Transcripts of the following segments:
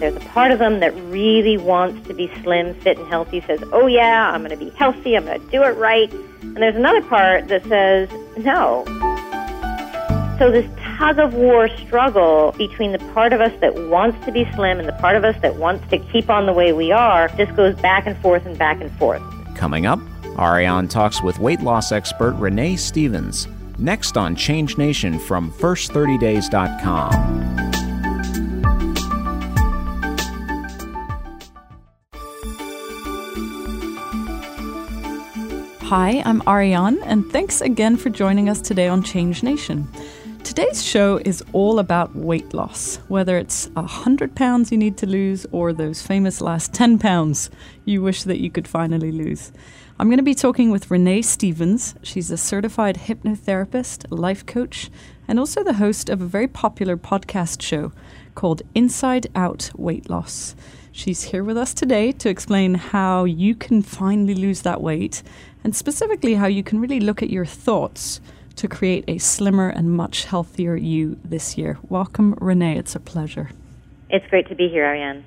There's a part of them that really wants to be slim, fit, and healthy, says, oh yeah, I'm going to be healthy, I'm going to do it right. And there's another part that says, no. So this tug of war struggle between the part of us that wants to be slim and the part of us that wants to keep on the way we are just goes back and forth and back and forth. Coming up, Ariane talks with weight loss expert Renee Stevens. Next on Change Nation from First30Days.com. Hi, I'm Ariane, and thanks again for joining us today on Change Nation. Today's show is all about weight loss, whether it's 100 pounds you need to lose or those famous last 10 pounds you wish that you could finally lose. I'm going to be talking with Renee Stevens. She's a certified hypnotherapist, life coach, and also the host of a very popular podcast show called Inside Out Weight Loss. She's here with us today to explain how you can finally lose that weight and specifically how you can really look at your thoughts to create a slimmer and much healthier you this year. Welcome, Renee. It's a pleasure. It's great to be here, Ariane.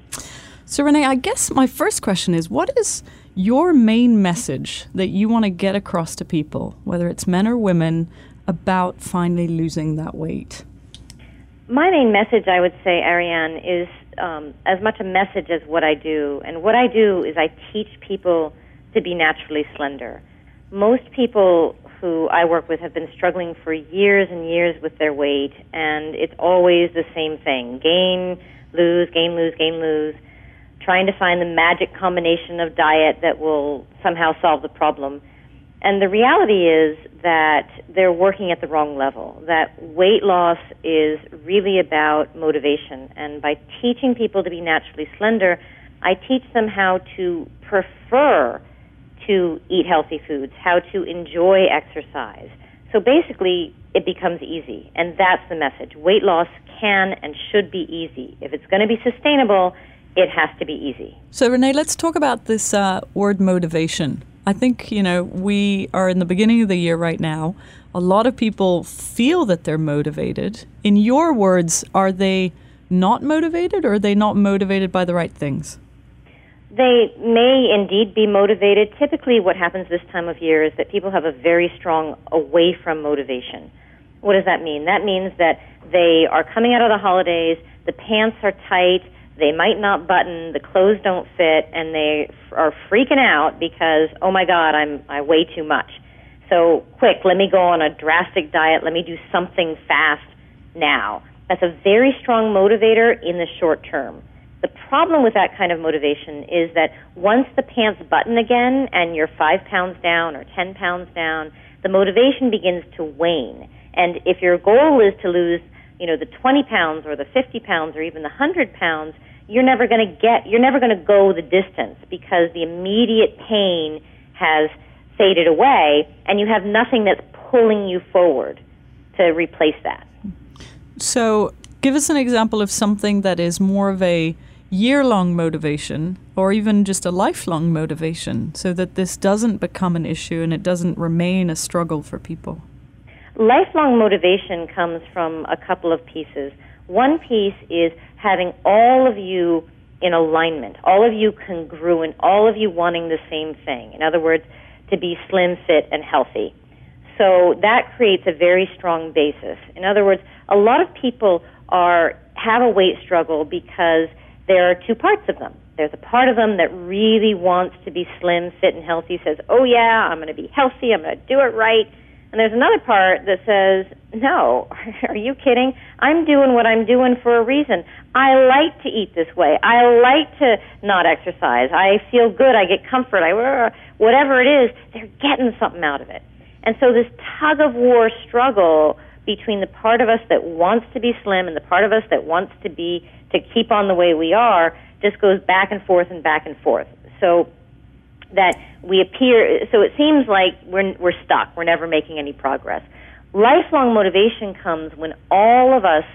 So, Renee, I guess my first question is what is your main message that you want to get across to people, whether it's men or women, about finally losing that weight? My main message, I would say, Ariane, is um, as much a message as what I do. And what I do is I teach people to be naturally slender. Most people who I work with have been struggling for years and years with their weight, and it's always the same thing gain, lose, gain, lose, gain, lose. Trying to find the magic combination of diet that will somehow solve the problem. And the reality is that they're working at the wrong level. That weight loss is really about motivation. And by teaching people to be naturally slender, I teach them how to prefer to eat healthy foods, how to enjoy exercise. So basically, it becomes easy. And that's the message. Weight loss can and should be easy. If it's going to be sustainable, it has to be easy. So, Renee, let's talk about this uh, word motivation. I think, you know, we are in the beginning of the year right now. A lot of people feel that they're motivated. In your words, are they not motivated or are they not motivated by the right things? They may indeed be motivated. Typically, what happens this time of year is that people have a very strong away from motivation. What does that mean? That means that they are coming out of the holidays, the pants are tight, they might not button, the clothes don't fit, and they are freaking out because, oh my God, I'm I weigh too much. So quick, let me go on a drastic diet. Let me do something fast now. That's a very strong motivator in the short term. The problem with that kind of motivation is that once the pants button again and you're five pounds down or ten pounds down, the motivation begins to wane. And if your goal is to lose, you know, the 20 pounds or the 50 pounds or even the 100 pounds, you're never going to get, you're never going to go the distance because the immediate pain has faded away and you have nothing that's pulling you forward to replace that. So, give us an example of something that is more of a year long motivation or even just a lifelong motivation so that this doesn't become an issue and it doesn't remain a struggle for people? Lifelong motivation comes from a couple of pieces. One piece is having all of you in alignment, all of you congruent, all of you wanting the same thing. In other words, to be slim, fit, and healthy. So that creates a very strong basis. In other words, a lot of people are have a weight struggle because there are two parts of them. There's a part of them that really wants to be slim, fit, and healthy, says, oh, yeah, I'm going to be healthy, I'm going to do it right. And there's another part that says, no, are you kidding? I'm doing what I'm doing for a reason. I like to eat this way. I like to not exercise. I feel good. I get comfort. I whatever it is, they're getting something out of it. And so this tug of war struggle between the part of us that wants to be slim and the part of us that wants to be to keep on the way we are just goes back and forth and back and forth. So that we appear so it seems like we're we're stuck. We're never making any progress. Lifelong motivation comes when all of us,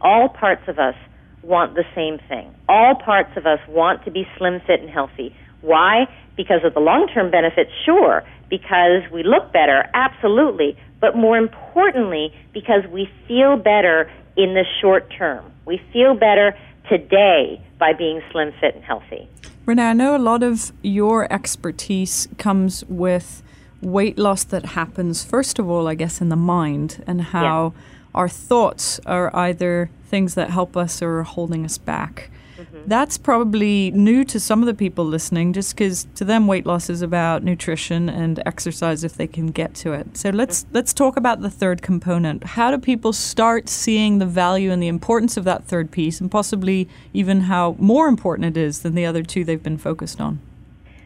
all parts of us want the same thing. All parts of us want to be slim, fit and healthy. Why? Because of the long-term benefits, sure. Because we look better, absolutely. But more importantly, because we feel better in the short term. We feel better today by being slim, fit, and healthy. Renee, I know a lot of your expertise comes with weight loss that happens, first of all, I guess, in the mind and how yeah. our thoughts are either things that help us or holding us back. Mm-hmm. That's probably new to some of the people listening, just because to them weight loss is about nutrition and exercise if they can get to it. So let's mm-hmm. let's talk about the third component. How do people start seeing the value and the importance of that third piece, and possibly even how more important it is than the other two they've been focused on?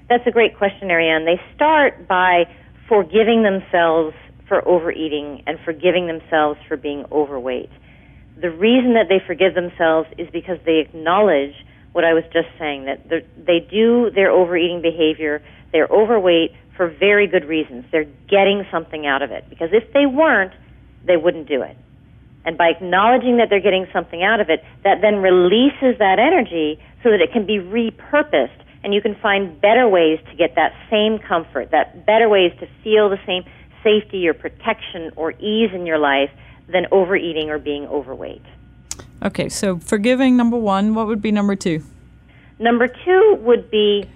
That's a great question, Ariane. They start by forgiving themselves for overeating and forgiving themselves for being overweight. The reason that they forgive themselves is because they acknowledge what I was just saying that they do their overeating behavior, they're overweight for very good reasons. They're getting something out of it because if they weren't, they wouldn't do it. And by acknowledging that they're getting something out of it, that then releases that energy so that it can be repurposed and you can find better ways to get that same comfort, that better ways to feel the same safety or protection or ease in your life than overeating or being overweight. Okay, so forgiving number one. What would be number two? Number two would be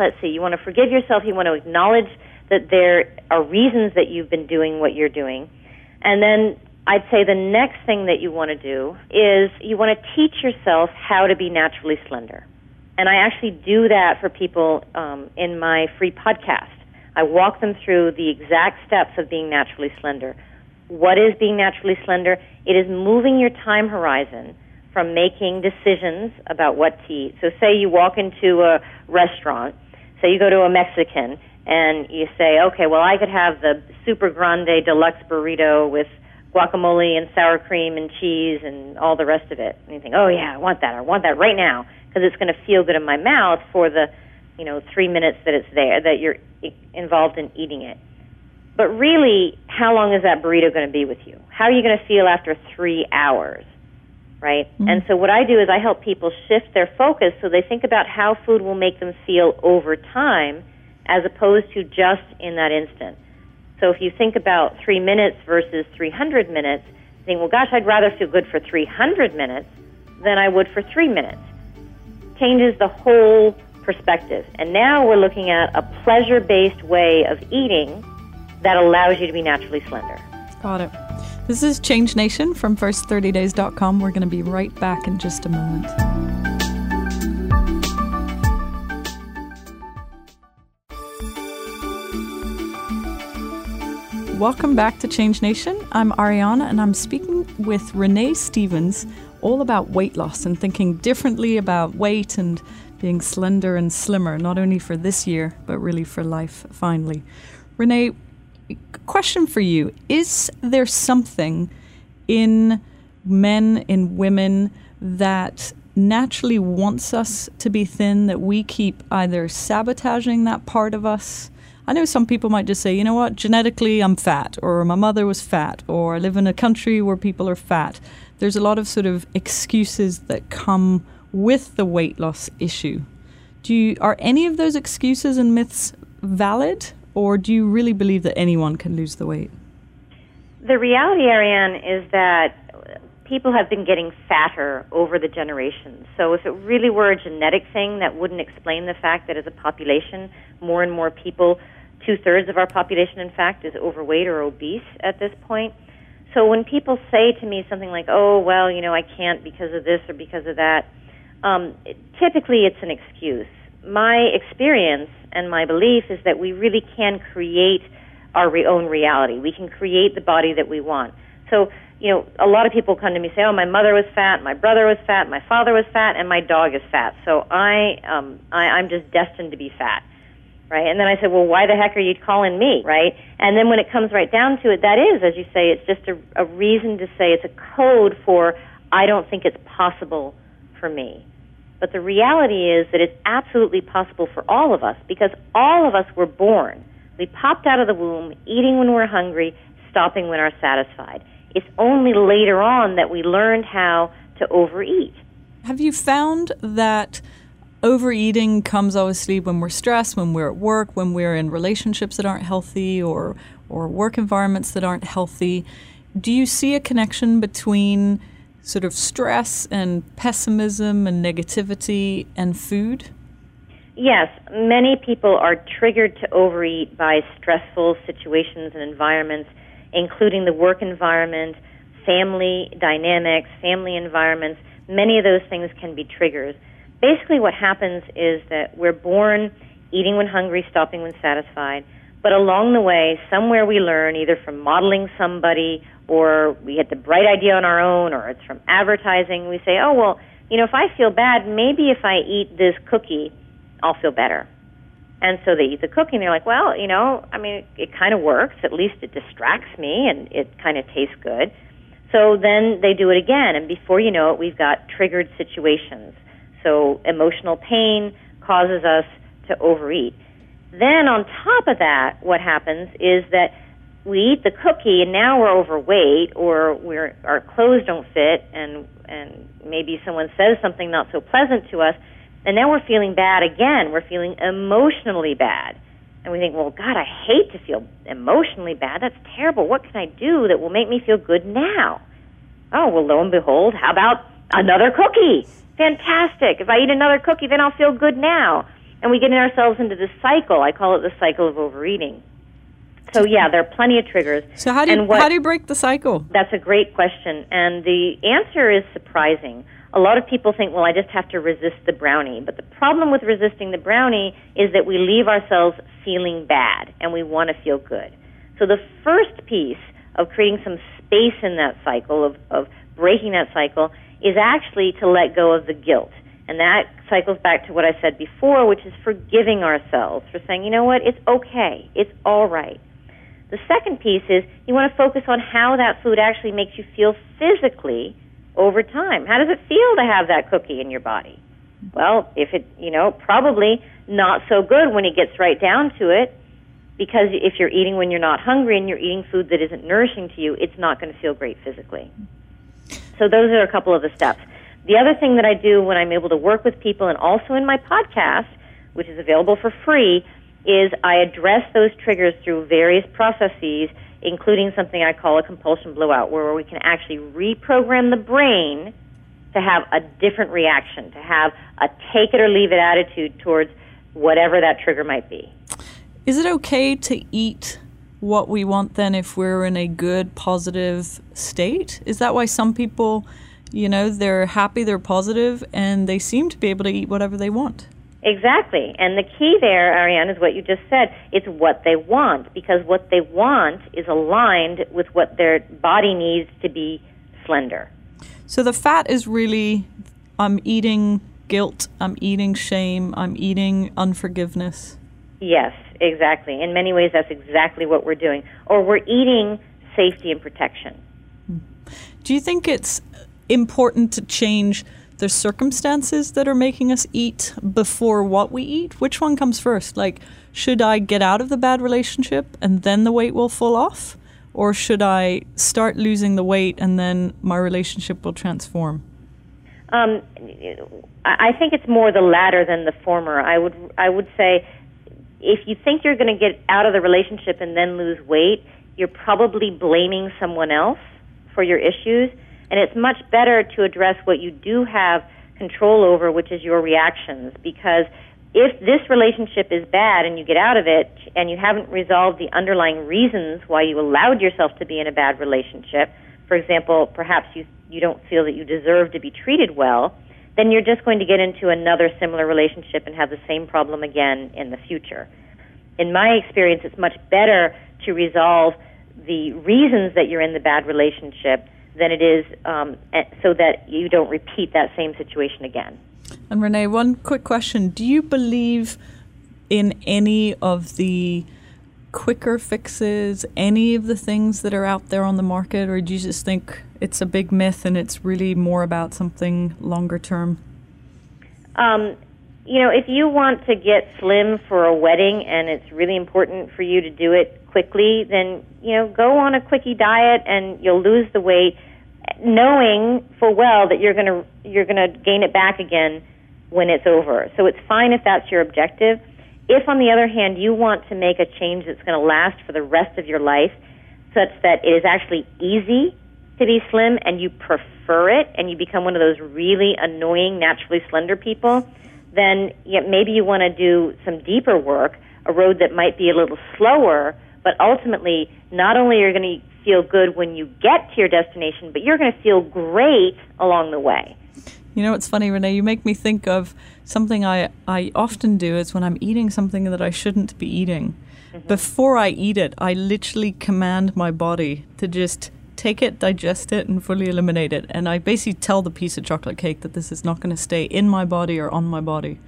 let's see, you want to forgive yourself, you want to acknowledge that there are reasons that you've been doing what you're doing. And then I'd say the next thing that you want to do is you want to teach yourself how to be naturally slender. And I actually do that for people um, in my free podcast. I walk them through the exact steps of being naturally slender. What is being naturally slender? It is moving your time horizon from making decisions about what to eat. So, say you walk into a restaurant, say you go to a Mexican, and you say, okay, well, I could have the super grande deluxe burrito with guacamole and sour cream and cheese and all the rest of it. And you think, oh, yeah, I want that. I want that right now because it's going to feel good in my mouth for the you know three minutes that it's there that you're involved in eating it but really how long is that burrito going to be with you how are you going to feel after three hours right mm-hmm. and so what i do is i help people shift their focus so they think about how food will make them feel over time as opposed to just in that instant so if you think about three minutes versus 300 minutes think well gosh i'd rather feel good for 300 minutes than i would for three minutes changes the whole perspective. And now we're looking at a pleasure based way of eating that allows you to be naturally slender. Got it. This is Change Nation from first30days.com. We're going to be right back in just a moment. Welcome back to Change Nation. I'm Ariane and I'm speaking with Renee Stevens all about weight loss and thinking differently about weight and being slender and slimmer, not only for this year, but really for life finally. Renee, question for you Is there something in men, in women, that naturally wants us to be thin, that we keep either sabotaging that part of us? I know some people might just say, you know what, genetically I'm fat, or my mother was fat, or I live in a country where people are fat there's a lot of sort of excuses that come with the weight loss issue. Do you, are any of those excuses and myths valid, or do you really believe that anyone can lose the weight? The reality, Ariane, is that people have been getting fatter over the generations. So if it really were a genetic thing, that wouldn't explain the fact that as a population, more and more people, two thirds of our population, in fact, is overweight or obese at this point. So when people say to me something like, "Oh, well, you know, I can't because of this or because of that," um, typically it's an excuse. My experience and my belief is that we really can create our own reality. We can create the body that we want. So, you know, a lot of people come to me and say, "Oh, my mother was fat, my brother was fat, my father was fat, and my dog is fat." So I, um, I, I'm just destined to be fat right? And then I said, well, why the heck are you calling me, right? And then when it comes right down to it, that is, as you say, it's just a, a reason to say it's a code for I don't think it's possible for me. But the reality is that it's absolutely possible for all of us because all of us were born. We popped out of the womb eating when we're hungry, stopping when we're satisfied. It's only later on that we learned how to overeat. Have you found that overeating comes obviously when we're stressed, when we're at work, when we're in relationships that aren't healthy or or work environments that aren't healthy. Do you see a connection between sort of stress and pessimism and negativity and food? Yes, many people are triggered to overeat by stressful situations and environments, including the work environment, family dynamics, family environments. Many of those things can be triggers. Basically, what happens is that we're born eating when hungry, stopping when satisfied. But along the way, somewhere we learn, either from modeling somebody or we get the bright idea on our own or it's from advertising, we say, oh, well, you know, if I feel bad, maybe if I eat this cookie, I'll feel better. And so they eat the cookie and they're like, well, you know, I mean, it, it kind of works. At least it distracts me and it kind of tastes good. So then they do it again. And before you know it, we've got triggered situations. So emotional pain causes us to overeat. Then on top of that, what happens is that we eat the cookie and now we're overweight or we're our clothes don't fit and and maybe someone says something not so pleasant to us and now we're feeling bad again. We're feeling emotionally bad. And we think, well, God, I hate to feel emotionally bad. That's terrible. What can I do that will make me feel good now? Oh, well, lo and behold, how about another cookie? Fantastic. If I eat another cookie, then I'll feel good now. And we get ourselves into this cycle. I call it the cycle of overeating. So yeah, there are plenty of triggers. So how do you, what, how do you break the cycle? That's a great question, and the answer is surprising. A lot of people think, well, I just have to resist the brownie. But the problem with resisting the brownie is that we leave ourselves feeling bad, and we want to feel good. So the first piece of creating some space in that cycle of, of breaking that cycle is actually to let go of the guilt. And that cycles back to what I said before, which is forgiving ourselves for saying, you know what, it's okay, it's all right. The second piece is you want to focus on how that food actually makes you feel physically over time. How does it feel to have that cookie in your body? Well, if it, you know, probably not so good when it gets right down to it, because if you're eating when you're not hungry and you're eating food that isn't nourishing to you, it's not going to feel great physically. So those are a couple of the steps. The other thing that I do when I'm able to work with people and also in my podcast, which is available for free, is I address those triggers through various processes, including something I call a compulsion blowout, where we can actually reprogram the brain to have a different reaction, to have a take it or leave it attitude towards whatever that trigger might be. Is it okay to eat what we want then if we're in a good, positive state? Is that why some people, you know, they're happy, they're positive, and they seem to be able to eat whatever they want? Exactly. And the key there, Ariane, is what you just said. It's what they want, because what they want is aligned with what their body needs to be slender. So the fat is really I'm eating guilt, I'm eating shame, I'm eating unforgiveness. Yes, exactly. In many ways, that's exactly what we're doing. Or we're eating safety and protection. Hmm. Do you think it's important to change the circumstances that are making us eat before what we eat? Which one comes first? Like, should I get out of the bad relationship and then the weight will fall off? Or should I start losing the weight and then my relationship will transform? Um, I think it's more the latter than the former. I would I would say if you think you're going to get out of the relationship and then lose weight, you're probably blaming someone else for your issues and it's much better to address what you do have control over, which is your reactions. Because if this relationship is bad and you get out of it and you haven't resolved the underlying reasons why you allowed yourself to be in a bad relationship, for example, perhaps you, you don't feel that you deserve to be treated well, then you're just going to get into another similar relationship and have the same problem again in the future. In my experience, it's much better to resolve the reasons that you're in the bad relationship than it is um, so that you don't repeat that same situation again. And Renee, one quick question. Do you believe in any of the quicker fixes, any of the things that are out there on the market, or do you just think it's a big myth and it's really more about something longer term? Um, you know, if you want to get slim for a wedding and it's really important for you to do it quickly, then, you know, go on a quickie diet and you'll lose the weight knowing full well that you're going to you're going to gain it back again when it's over. So it's fine if that's your objective. If on the other hand you want to make a change that's going to last for the rest of your life such that it is actually easy to be slim and you prefer prefer it and you become one of those really annoying, naturally slender people, then yeah, maybe you want to do some deeper work, a road that might be a little slower, but ultimately, not only are you going to feel good when you get to your destination, but you're going to feel great along the way. You know what's funny, Renee? You make me think of something I, I often do is when I'm eating something that I shouldn't be eating. Mm-hmm. Before I eat it, I literally command my body to just take it, digest it, and fully eliminate it. And I basically tell the piece of chocolate cake that this is not going to stay in my body or on my body.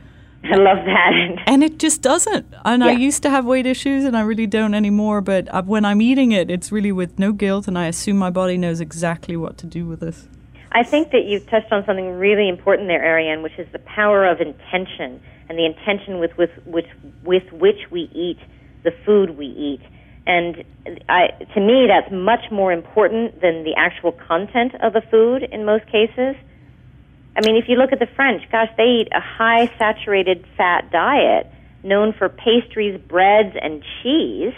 I love that. And it just doesn't. And yeah. I used to have weight issues and I really don't anymore. But uh, when I'm eating it, it's really with no guilt. And I assume my body knows exactly what to do with this. I think that you've touched on something really important there, Ariane, which is the power of intention and the intention with, with, with, with which we eat the food we eat. And I, to me, that's much more important than the actual content of the food in most cases. I mean, if you look at the French, gosh, they eat a high saturated fat diet known for pastries, breads, and cheese.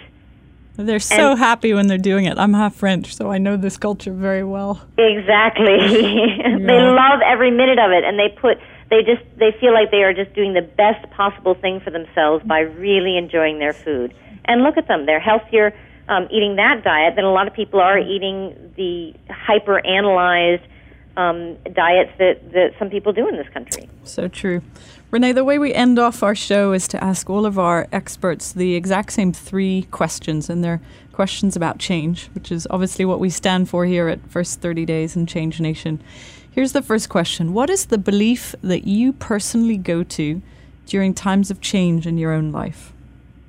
They're so and happy when they're doing it. I'm half French, so I know this culture very well. Exactly. yeah. They love every minute of it and they put they just they feel like they are just doing the best possible thing for themselves by really enjoying their food. And look at them; they're healthier um, eating that diet than a lot of people are eating the hyper analyzed um, diets that, that some people do in this country. So true. Renee, the way we end off our show is to ask all of our experts the exact same three questions, and they're questions about change, which is obviously what we stand for here at First 30 Days and Change Nation. Here's the first question What is the belief that you personally go to during times of change in your own life?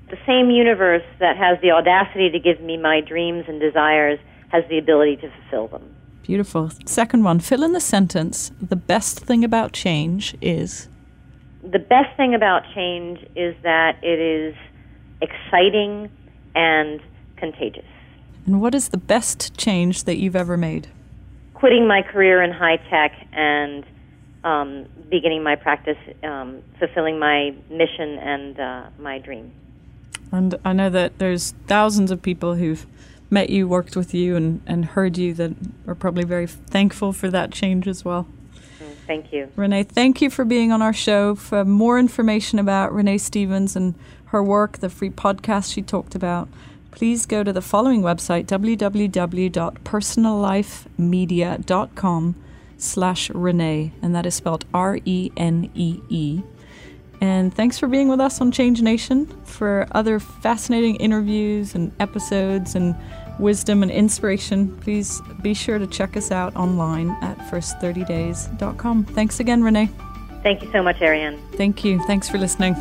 The same universe that has the audacity to give me my dreams and desires has the ability to fulfill them. Beautiful. Second one, fill in the sentence. The best thing about change is? The best thing about change is that it is exciting and contagious. And what is the best change that you've ever made? Quitting my career in high tech and um, beginning my practice, um, fulfilling my mission and uh, my dream. And I know that there's thousands of people who've met you, worked with you, and, and heard you that are probably very thankful for that change as well. Thank you. Renee, thank you for being on our show. For more information about Renee Stevens and her work, the free podcast she talked about, please go to the following website, www.personallifemedia.com slash Renee, and that is spelled R-E-N-E-E. And thanks for being with us on Change Nation. For other fascinating interviews and episodes and wisdom and inspiration, please be sure to check us out online at first30days.com. Thanks again, Renee. Thank you so much, Ariane. Thank you. Thanks for listening.